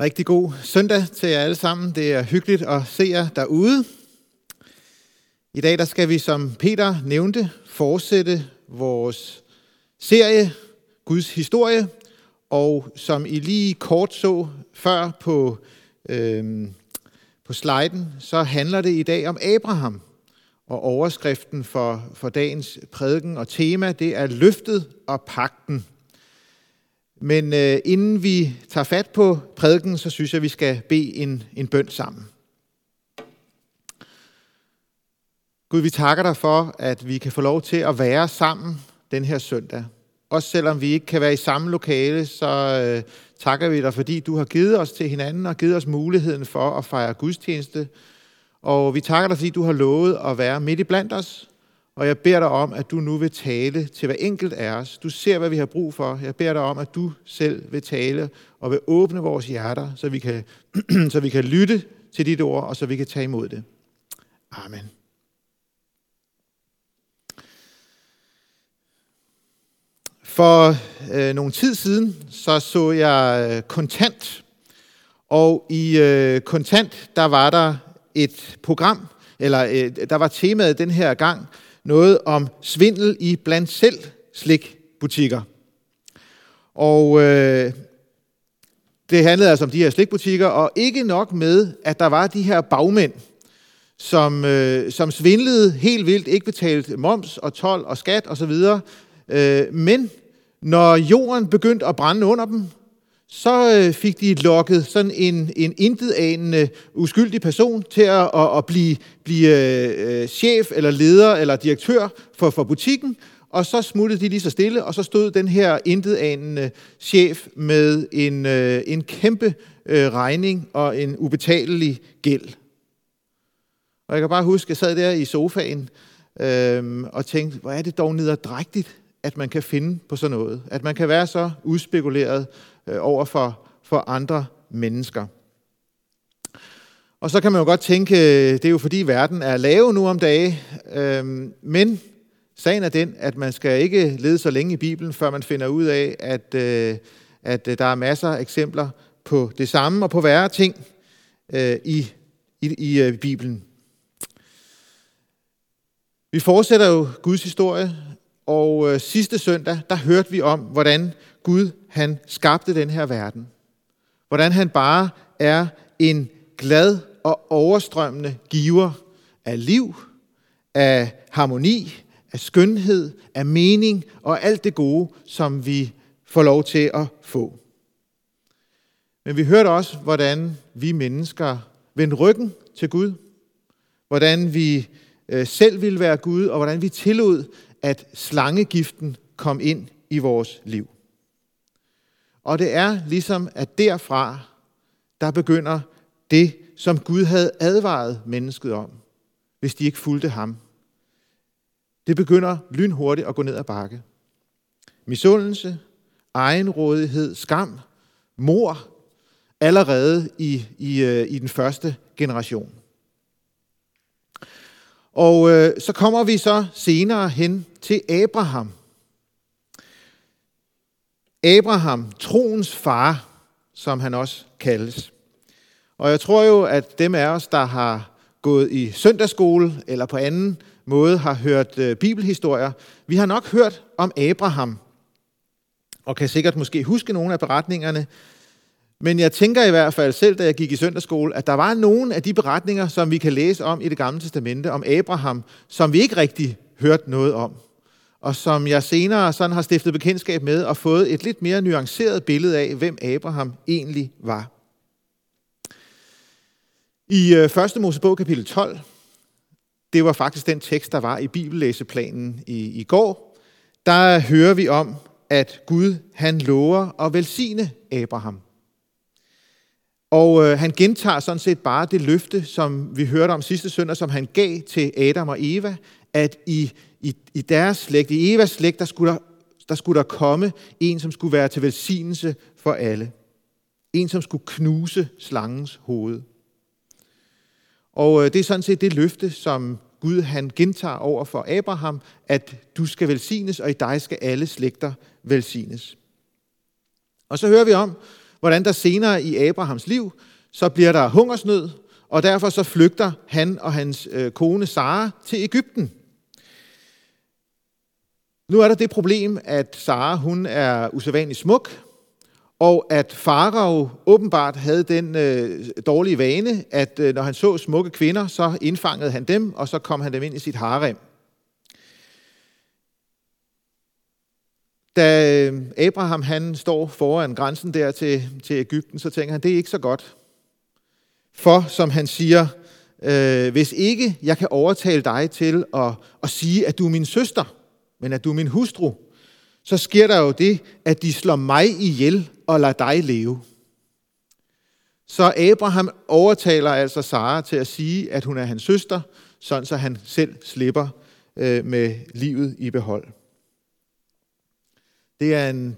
Rigtig god søndag til jer alle sammen. Det er hyggeligt at se jer derude. I dag der skal vi, som Peter nævnte, fortsætte vores serie Guds historie. Og som I lige kort så før på, øhm, på sliden, så handler det i dag om Abraham. Og overskriften for, for dagens prædiken og tema, det er løftet og pakten. Men øh, inden vi tager fat på prædiken, så synes jeg, vi skal bede en, en bøn sammen. Gud, vi takker dig for, at vi kan få lov til at være sammen den her søndag. Også selvom vi ikke kan være i samme lokale, så øh, takker vi dig, fordi du har givet os til hinanden og givet os muligheden for at fejre gudstjeneste. Og vi takker dig, fordi du har lovet at være midt i blandt os, og jeg beder dig om, at du nu vil tale til hver enkelt af os. Du ser, hvad vi har brug for. Jeg beder dig om, at du selv vil tale og vil åbne vores hjerter, så vi kan, så vi kan lytte til dit ord, og så vi kan tage imod det. Amen. For øh, nogle tid siden, så så jeg øh, Kontant, og i øh, Kontant, der var der et program, eller øh, der var temaet den her gang, noget om svindel i blandt selv slikbutikker. Og øh, det handlede altså om de her slikbutikker, og ikke nok med, at der var de her bagmænd, som, øh, som svindlede helt vildt, ikke betalte moms og tolv og skat osv., øh, men når jorden begyndte at brænde under dem, så øh, fik de lokket sådan en, en intetanende uskyldig person til at, at, at blive, blive øh, øh, chef eller leder eller direktør for, for butikken, og så smuttede de lige så stille, og så stod den her intetanende chef med en, øh, en kæmpe øh, regning og en ubetalelig gæld. Og jeg kan bare huske, at jeg sad der i sofaen øh, og tænkte, hvor er det dog nederdrægtigt, at man kan finde på sådan noget. At man kan være så udspekuleret øh, over for, for andre mennesker. Og så kan man jo godt tænke, øh, det er jo fordi verden er lav nu om dage, øh, men sagen er den, at man skal ikke lede så længe i Bibelen, før man finder ud af, at, øh, at øh, der er masser af eksempler på det samme og på værre ting øh, i, i, i øh, Bibelen. Vi fortsætter jo Guds historie og øh, sidste søndag, der hørte vi om, hvordan Gud han skabte den her verden. Hvordan han bare er en glad og overstrømmende giver af liv, af harmoni, af skønhed, af mening og alt det gode, som vi får lov til at få. Men vi hørte også, hvordan vi mennesker vendte ryggen til Gud. Hvordan vi øh, selv ville være Gud, og hvordan vi tillod, at slangegiften kom ind i vores liv. Og det er ligesom, at derfra, der begynder det, som Gud havde advaret mennesket om, hvis de ikke fulgte ham. Det begynder lynhurtigt at gå ned ad bakke. Misundelse, egenrådighed, skam, mor, allerede i, i, øh, i den første generation. Og øh, så kommer vi så senere hen til Abraham. Abraham, troens far, som han også kaldes. Og jeg tror jo, at dem af os, der har gået i søndagsskole eller på anden måde har hørt øh, bibelhistorier, vi har nok hørt om Abraham, og kan sikkert måske huske nogle af beretningerne, men jeg tænker i hvert fald selv, da jeg gik i søndagsskole, at der var nogle af de beretninger, som vi kan læse om i det gamle testamente, om Abraham, som vi ikke rigtig hørte noget om. Og som jeg senere sådan har stiftet bekendtskab med og fået et lidt mere nuanceret billede af, hvem Abraham egentlig var. I øh, 1. Mosebog kapitel 12, det var faktisk den tekst, der var i bibellæseplanen i, i går, der hører vi om, at Gud han lover at velsigne Abraham. Og øh, han gentager sådan set bare det løfte, som vi hørte om sidste søndag, som han gav til Adam og Eva, at i, i, i deres slægt, i Evas slægt, der skulle der, der skulle der komme en, som skulle være til velsignelse for alle. En, som skulle knuse slangens hoved. Og øh, det er sådan set det løfte, som Gud han gentager over for Abraham, at du skal velsignes, og i dig skal alle slægter velsignes. Og så hører vi om, hvordan der senere i Abrahams liv, så bliver der hungersnød, og derfor så flygter han og hans øh, kone Sara til Ægypten. Nu er der det problem, at Sara hun er usædvanligt smuk, og at Farao åbenbart havde den øh, dårlige vane, at øh, når han så smukke kvinder, så indfangede han dem, og så kom han dem ind i sit harem. Da øh, Abraham han står foran grænsen der til, til Ægypten, så tænker han, det er ikke så godt. For, som han siger, øh, hvis ikke jeg kan overtale dig til at, at sige, at du er min søster, men at du er min hustru, så sker der jo det, at de slår mig ihjel og lader dig leve. Så Abraham overtaler altså Sara til at sige, at hun er hans søster, sådan så han selv slipper øh, med livet i behold. Det er en,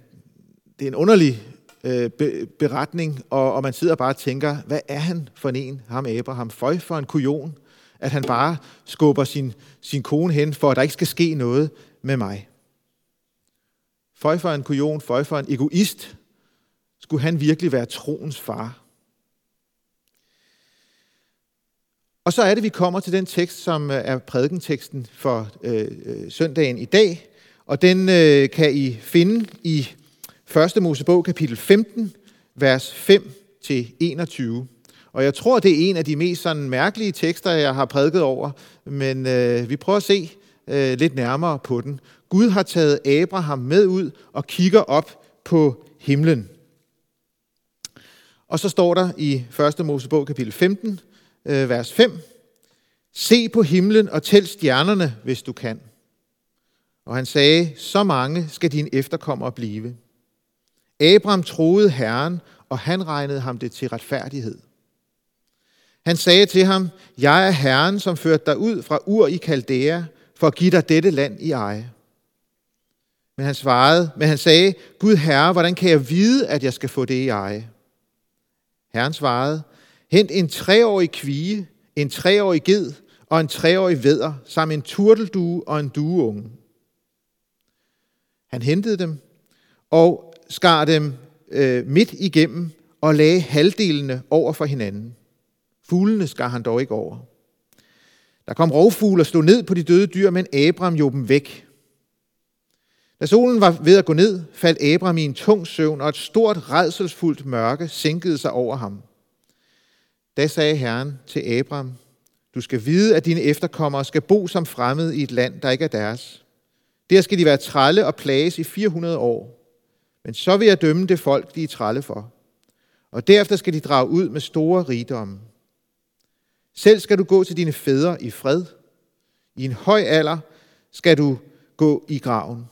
det er en underlig øh, beretning, og, og man sidder bare og tænker, hvad er han for en, ham Abraham? Føj for en kujon, at han bare skubber sin, sin kone hen, for at der ikke skal ske noget med mig. Føj for en kujon, føj for en egoist, skulle han virkelig være troens far. Og så er det, vi kommer til den tekst, som øh, er prædikenteksten for øh, øh, søndagen i dag, og den øh, kan I finde i 1. Mosebog kapitel 15, vers 5-21. Og jeg tror, det er en af de mest sådan mærkelige tekster, jeg har prædiket over, men øh, vi prøver at se øh, lidt nærmere på den. Gud har taget Abraham med ud og kigger op på himlen. Og så står der i 1. Mosebog kapitel 15, øh, vers 5, Se på himlen og tæl stjernerne, hvis du kan. Og han sagde, så mange skal dine efterkommere blive. Abraham troede Herren, og han regnede ham det til retfærdighed. Han sagde til ham, jeg er Herren, som førte dig ud fra Ur i Kaldæa, for at give dig dette land i eje. Men han svarede, men han sagde, Gud Herre, hvordan kan jeg vide, at jeg skal få det i eje? Herren svarede, hent en treårig kvige, en treårig ged og en treårig veder, samt en turteldue og en dueunge. Han hentede dem og skar dem øh, midt igennem og lagde halvdelene over for hinanden. Fuglene skar han dog ikke over. Der kom rovfugle og stod ned på de døde dyr, men Abram jog dem væk. Da solen var ved at gå ned, faldt Abram i en tung søvn, og et stort, redselsfuldt mørke sænkede sig over ham. Da sagde Herren til Abram, du skal vide, at dine efterkommere skal bo som fremmede i et land, der ikke er deres. Der skal de være trælle og plages i 400 år. Men så vil jeg dømme det folk, de er trælle for. Og derefter skal de drage ud med store rigdomme. Selv skal du gå til dine fædre i fred. I en høj alder skal du gå i graven.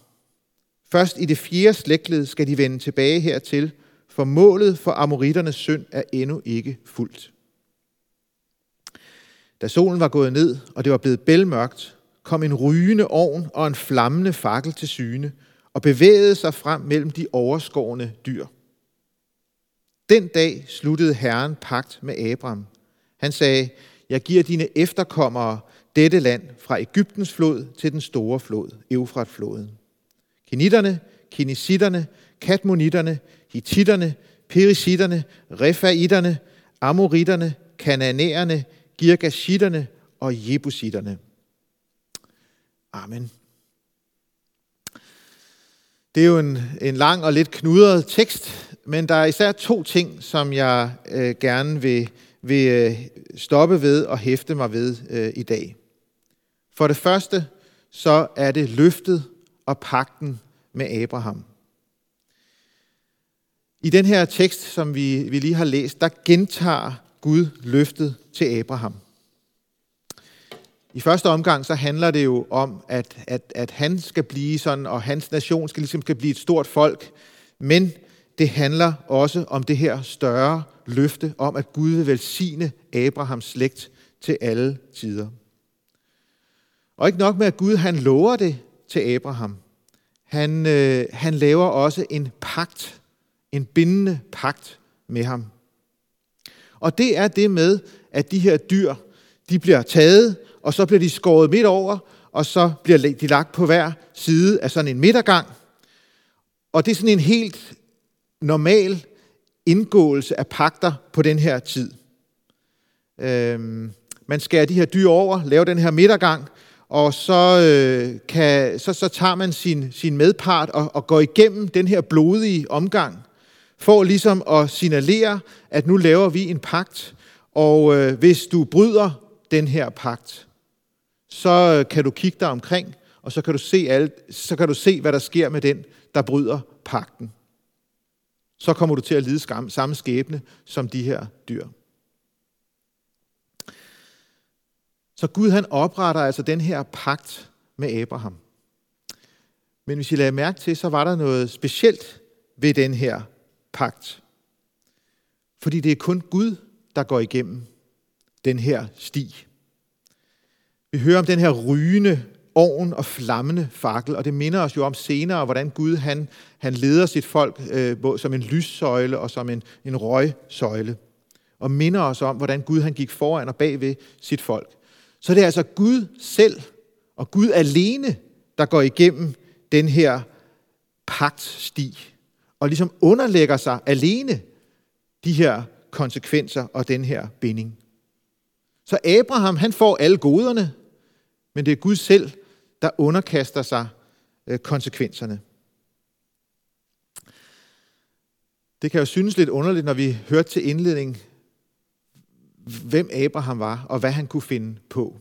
Først i det fjerde slægtled skal de vende tilbage hertil, for målet for amoritternes synd er endnu ikke fuldt. Da solen var gået ned, og det var blevet bælmørkt, kom en rygende ovn og en flammende fakkel til syne, og bevægede sig frem mellem de overskårne dyr. Den dag sluttede Herren pagt med Abram. Han sagde, jeg giver dine efterkommere dette land fra Ægyptens flod til den store flod, Eufratfloden. Kenitterne, kinesitterne, katmonitterne, hititterne, perisitterne, refaitterne, amoritterne, kananæerne, girgashitterne og jebusitterne. Amen. Det er jo en, en lang og lidt knudret tekst, men der er især to ting, som jeg øh, gerne vil, vil øh, stoppe ved og hæfte mig ved øh, i dag. For det første, så er det løftet og pakten med Abraham. I den her tekst, som vi, vi lige har læst, der gentager Gud løftet til Abraham. I første omgang så handler det jo om, at, at, at han skal blive sådan, og hans nation skal ligesom skal blive et stort folk. Men det handler også om det her større løfte om, at Gud vil velsigne Abrahams slægt til alle tider. Og ikke nok med, at Gud han lover det til Abraham. Han, øh, han laver også en pagt, en bindende pagt med ham. Og det er det med, at de her dyr, de bliver taget, og så bliver de skåret midt over, og så bliver de lagt på hver side af sådan en midtergang. Og det er sådan en helt normal indgåelse af pakter på den her tid. Øhm, man skærer de her dyr over, laver den her midtergang, og så, øh, kan, så, så tager man sin, sin medpart og, og går igennem den her blodige omgang, for ligesom at signalere, at nu laver vi en pagt, og øh, hvis du bryder den her pagt, så øh, kan du kigge dig omkring, og så kan du se alt, så kan du se, hvad der sker med den, der bryder pakten. Så kommer du til at lide skam, samme skæbne som de her dyr. Så Gud han opretter altså den her pagt med Abraham. Men hvis I lader mærke til, så var der noget specielt ved den her pagt. Fordi det er kun Gud, der går igennem den her sti. Vi hører om den her rygende ovn og flammende fakkel, og det minder os jo om senere, hvordan Gud han, han leder sit folk øh, som en lyssøjle og som en, en røgsøjle. Og minder os om, hvordan Gud han gik foran og bagved sit folk. Så det er altså Gud selv og Gud alene, der går igennem den her pagtsti og ligesom underlægger sig alene de her konsekvenser og den her binding. Så Abraham, han får alle goderne, men det er Gud selv, der underkaster sig øh, konsekvenserne. Det kan jo synes lidt underligt, når vi hørte til indledning, hvem Abraham var, og hvad han kunne finde på.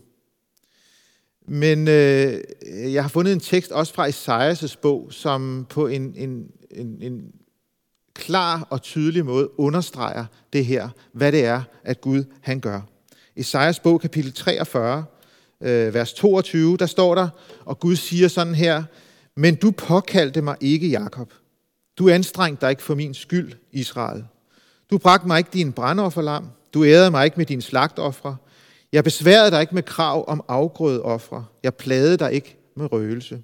Men øh, jeg har fundet en tekst også fra Esajas' bog, som på en, en, en, en klar og tydelig måde understreger det her, hvad det er, at Gud han gør. Esajas bog, kapitel 43, øh, vers 22, der står der, og Gud siger sådan her, Men du påkaldte mig ikke, Jakob. Du anstrengte dig ikke for min skyld, Israel. Du bragte mig ikke din brandofferlam. Du ærede mig ikke med din slagtoffre. Jeg besværede dig ikke med krav om afgrødeoffre. Jeg plagede dig ikke med røgelse.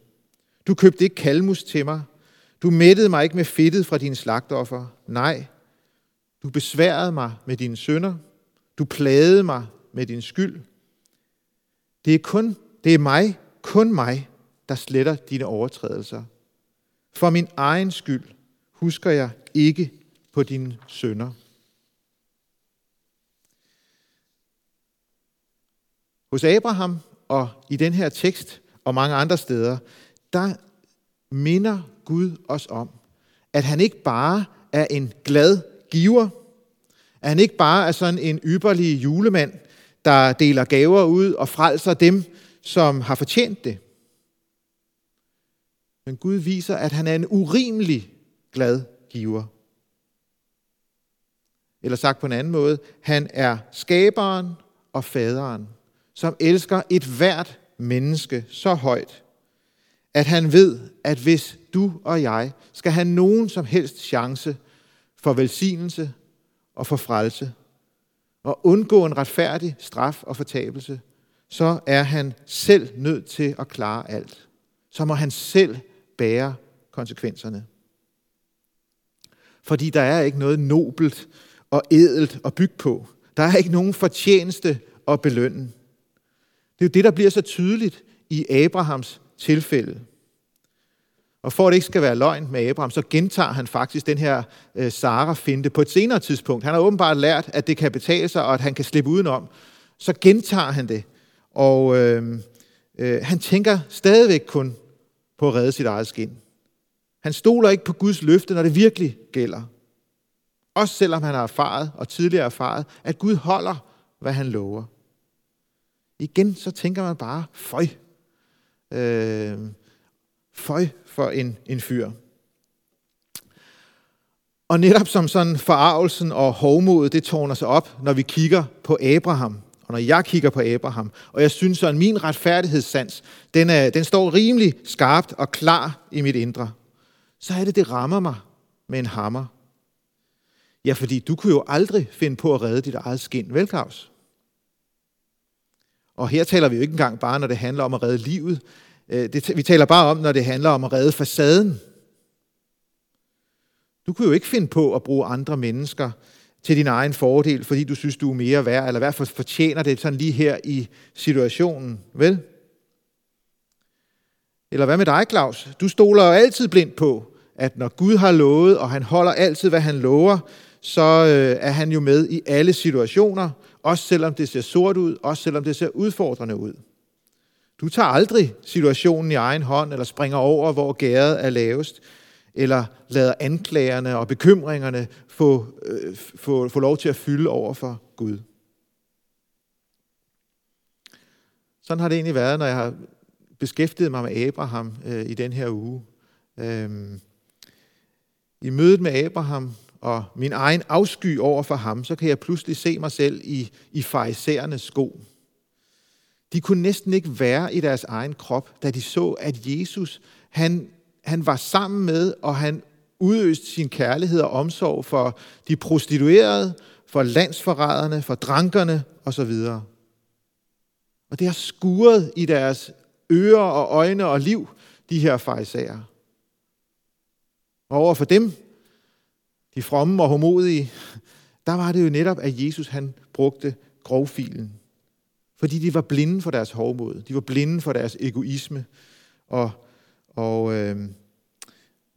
Du købte ikke kalmus til mig. Du mættede mig ikke med fedtet fra dine slagtoffer. Nej, du besværede mig med dine sønder. Du plagede mig med din skyld. Det er kun, det er mig, kun mig, der sletter dine overtrædelser. For min egen skyld husker jeg ikke på dine sønder. Hos Abraham og i den her tekst og mange andre steder, der minder Gud os om, at han ikke bare er en glad giver, at han ikke bare er sådan en ypperlig julemand, der deler gaver ud og frelser dem, som har fortjent det. Men Gud viser, at han er en urimelig glad giver. Eller sagt på en anden måde, han er skaberen og faderen, som elsker et hvert menneske så højt, at han ved, at hvis du og jeg skal have nogen som helst chance for velsignelse og for frelse, og undgå en retfærdig straf og fortabelse, så er han selv nødt til at klare alt. Så må han selv bære konsekvenserne. Fordi der er ikke noget nobelt og edelt at bygge på. Der er ikke nogen fortjeneste at belønne. Det er jo det, der bliver så tydeligt i Abrahams tilfælde. Og for at det ikke skal være løgn med Abraham, så gentager han faktisk den her øh, Sara-finte på et senere tidspunkt. Han har åbenbart lært, at det kan betale sig, og at han kan slippe udenom. Så gentager han det. Og øh, øh, han tænker stadigvæk kun på at redde sit eget skin. Han stoler ikke på Guds løfte, når det virkelig gælder. Også selvom han har erfaret, og tidligere erfaret, at Gud holder, hvad han lover. Igen så tænker man bare, føj. Øh, føj for en, en fyr. Og netop som sådan forarvelsen og hovmodet, det tårner sig op, når vi kigger på Abraham, og når jeg kigger på Abraham. Og jeg synes at min retfærdighedssans, den, er, den står rimelig skarpt og klar i mit indre. Så er det, det rammer mig med en hammer. Ja, fordi du kunne jo aldrig finde på at redde dit eget skin, vel Claus? Og her taler vi jo ikke engang bare, når det handler om at redde livet. Øh, det, vi taler bare om, når det handler om at redde facaden. Du kunne jo ikke finde på at bruge andre mennesker til din egen fordel, fordi du synes, du er mere værd, eller i hvert fald fortjener det sådan lige her i situationen, vel? Eller hvad med dig, Claus? Du stoler jo altid blindt på, at når Gud har lovet, og han holder altid, hvad han lover, så øh, er han jo med i alle situationer, også selvom det ser sort ud, også selvom det ser udfordrende ud. Du tager aldrig situationen i egen hånd, eller springer over, hvor gæret er lavest, eller lader anklagerne og bekymringerne få, øh, få, få lov til at fylde over for Gud. Sådan har det egentlig været, når jeg har beskæftiget mig med Abraham øh, i den her uge. Øhm, I mødet med Abraham og min egen afsky over for ham, så kan jeg pludselig se mig selv i, i farisæernes sko. De kunne næsten ikke være i deres egen krop, da de så, at Jesus, han, han var sammen med, og han udøste sin kærlighed og omsorg for de prostituerede, for landsforræderne, for drankerne osv. Og det har skuret i deres ører og øjne og liv, de her fejsager. Og over for dem, de fromme og homodige, der var det jo netop, at Jesus han brugte grovfilen. Fordi de var blinde for deres hovmod. De var blinde for deres egoisme. Og, og, øh,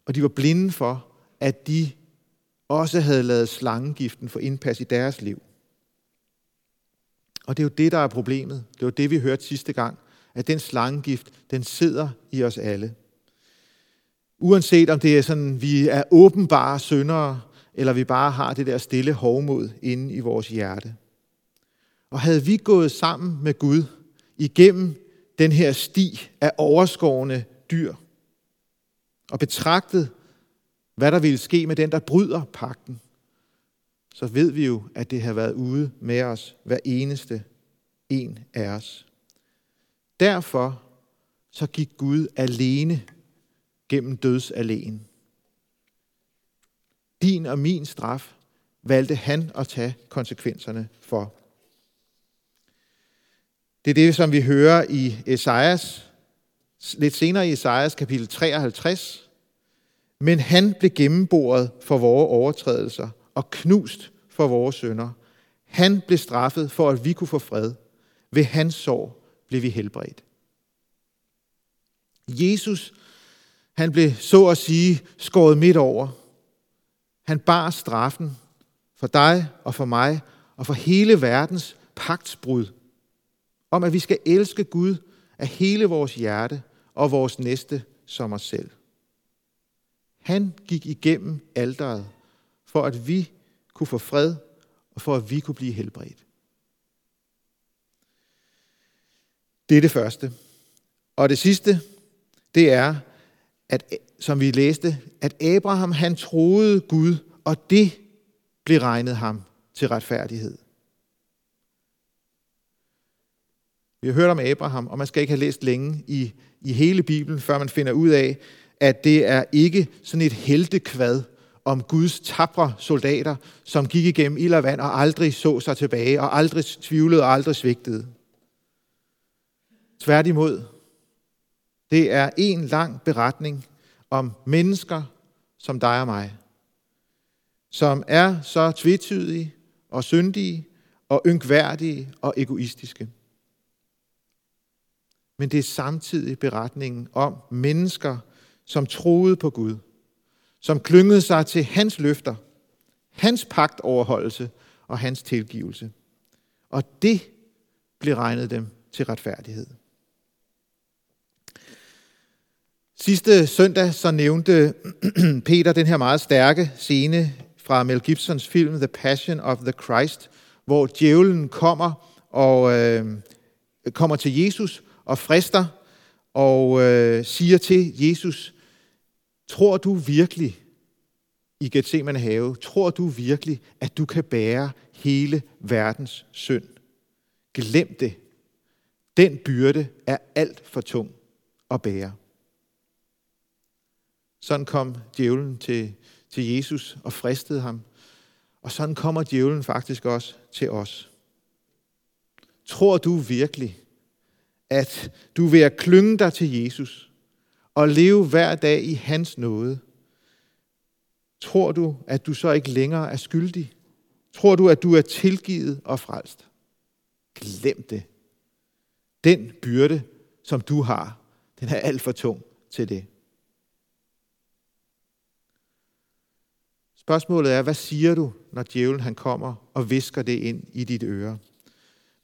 og de var blinde for, at de også havde lavet slangegiften for indpas i deres liv. Og det er jo det, der er problemet. Det var det, vi hørte sidste gang. At den slangegift, den sidder i os alle. Uanset om det er sådan, vi er åbenbare syndere, eller vi bare har det der stille hovmod inde i vores hjerte. Og havde vi gået sammen med Gud igennem den her sti af overskårende dyr, og betragtet, hvad der ville ske med den, der bryder pakten, så ved vi jo, at det har været ude med os, hver eneste en af os. Derfor så gik Gud alene gennem dødsalléen. Din og min straf valgte han at tage konsekvenserne for. Det er det, som vi hører i Esajas, lidt senere i Esajas kapitel 53. Men han blev gennemboret for vores overtrædelser og knust for vores sønder. Han blev straffet for, at vi kunne få fred. Ved hans sår blev vi helbredt. Jesus, han blev så at sige skåret midt over. Han bar straffen for dig og for mig og for hele verdens pagtsbrud om, at vi skal elske Gud af hele vores hjerte og vores næste som os selv. Han gik igennem alderet, for at vi kunne få fred og for at vi kunne blive helbredt. Det er det første. Og det sidste, det er, at, som vi læste, at Abraham han troede Gud, og det blev regnet ham til retfærdighed. Vi har hørt om Abraham, og man skal ikke have læst længe i, i hele Bibelen, før man finder ud af, at det er ikke sådan et heltekvad om Guds tabre soldater, som gik igennem ild og vand og aldrig så sig tilbage, og aldrig tvivlede og aldrig svigtede. Tværtimod, det er en lang beretning om mennesker som dig og mig, som er så tvetydige og syndige og yngværdige og egoistiske men det er samtidig beretningen om mennesker, som troede på Gud, som klyngede sig til hans løfter, hans pagt overholdelse og hans tilgivelse. Og det blev regnet dem til retfærdighed. Sidste søndag så nævnte Peter den her meget stærke scene fra Mel Gibsons film The Passion of the Christ, hvor djævlen kommer og øh, kommer til Jesus og frister og øh, siger til Jesus, tror du virkelig i Gethsemane have, tror du virkelig, at du kan bære hele verdens synd? Glem det. Den byrde er alt for tung at bære. Sådan kom djævlen til, til Jesus og fristede ham. Og sådan kommer djævlen faktisk også til os. Tror du virkelig, at du vil klynge dig til Jesus og leve hver dag i hans nåde, tror du, at du så ikke længere er skyldig? Tror du, at du er tilgivet og frelst? Glem det. Den byrde, som du har, den er alt for tung til det. Spørgsmålet er, hvad siger du, når djævlen han kommer og visker det ind i dit øre?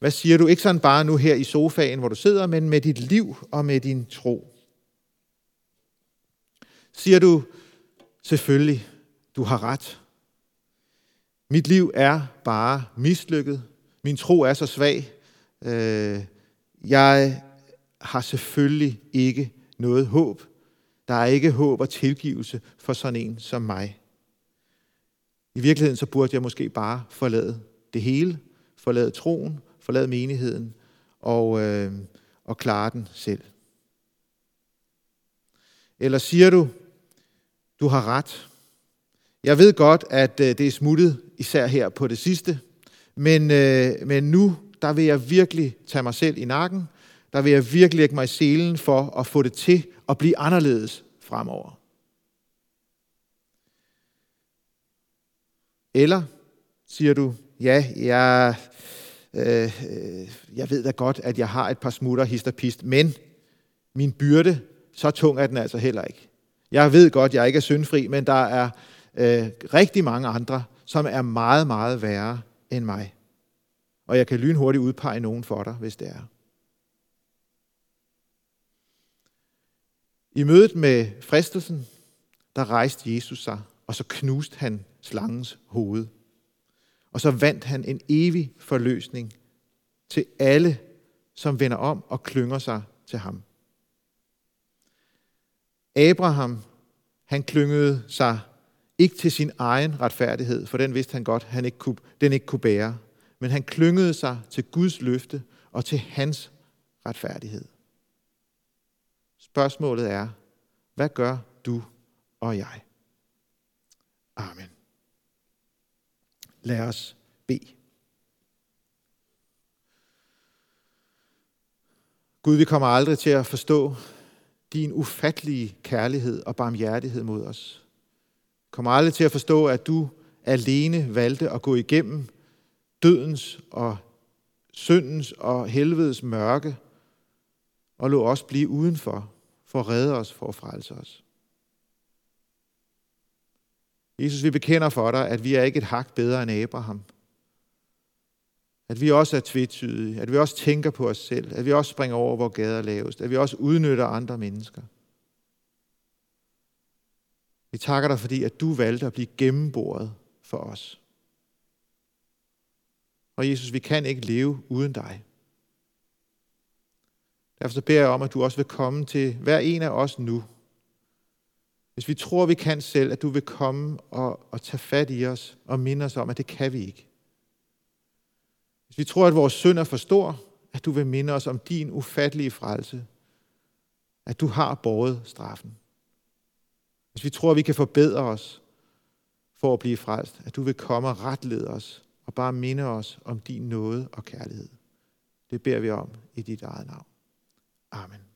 Hvad siger du? Ikke sådan bare nu her i sofaen, hvor du sidder, men med dit liv og med din tro. Siger du, selvfølgelig, du har ret. Mit liv er bare mislykket. Min tro er så svag. Øh, jeg har selvfølgelig ikke noget håb. Der er ikke håb og tilgivelse for sådan en som mig. I virkeligheden så burde jeg måske bare forlade det hele, forlade troen, forlade menigheden og, øh, og klare den selv. Eller siger du, du har ret. Jeg ved godt, at øh, det er smuttet, især her på det sidste, men, øh, men nu der vil jeg virkelig tage mig selv i nakken, der vil jeg virkelig lægge mig i selen for at få det til at blive anderledes fremover. Eller siger du, ja, jeg, Øh, øh, jeg ved da godt, at jeg har et par smutter histerpist, men min byrde, så tung er den altså heller ikke. Jeg ved godt, jeg ikke er syndfri, men der er øh, rigtig mange andre, som er meget, meget værre end mig. Og jeg kan lynhurtigt udpege nogen for dig, hvis det er. I mødet med fristelsen, der rejste Jesus sig, og så knuste han slangens hoved. Og så vandt han en evig forløsning til alle, som vender om og klynger sig til ham. Abraham, han klyngede sig ikke til sin egen retfærdighed, for den vidste han godt, han ikke kunne, den ikke kunne bære. Men han klyngede sig til Guds løfte og til hans retfærdighed. Spørgsmålet er, hvad gør du og jeg? Amen. Lad os bede. Gud, vi kommer aldrig til at forstå din ufattelige kærlighed og barmhjertighed mod os. Vi kommer aldrig til at forstå, at du alene valgte at gå igennem dødens og syndens og helvedes mørke og lå os blive udenfor for at redde os, for at frelse os. Jesus, vi bekender for dig, at vi er ikke et hak bedre end Abraham. At vi også er tvetydige, at vi også tænker på os selv, at vi også springer over, hvor gader lavest, at vi også udnytter andre mennesker. Vi takker dig, fordi at du valgte at blive gennemboret for os. Og Jesus, vi kan ikke leve uden dig. Derfor så beder jeg om, at du også vil komme til hver en af os nu. Hvis vi tror, vi kan selv, at du vil komme og, og tage fat i os og minde os om, at det kan vi ikke. Hvis vi tror, at vores synd er for stor, at du vil minde os om din ufattelige frelse. At du har båret straffen. Hvis vi tror, at vi kan forbedre os for at blive frelst, at du vil komme og retlede os og bare minde os om din nåde og kærlighed. Det beder vi om i dit eget navn. Amen.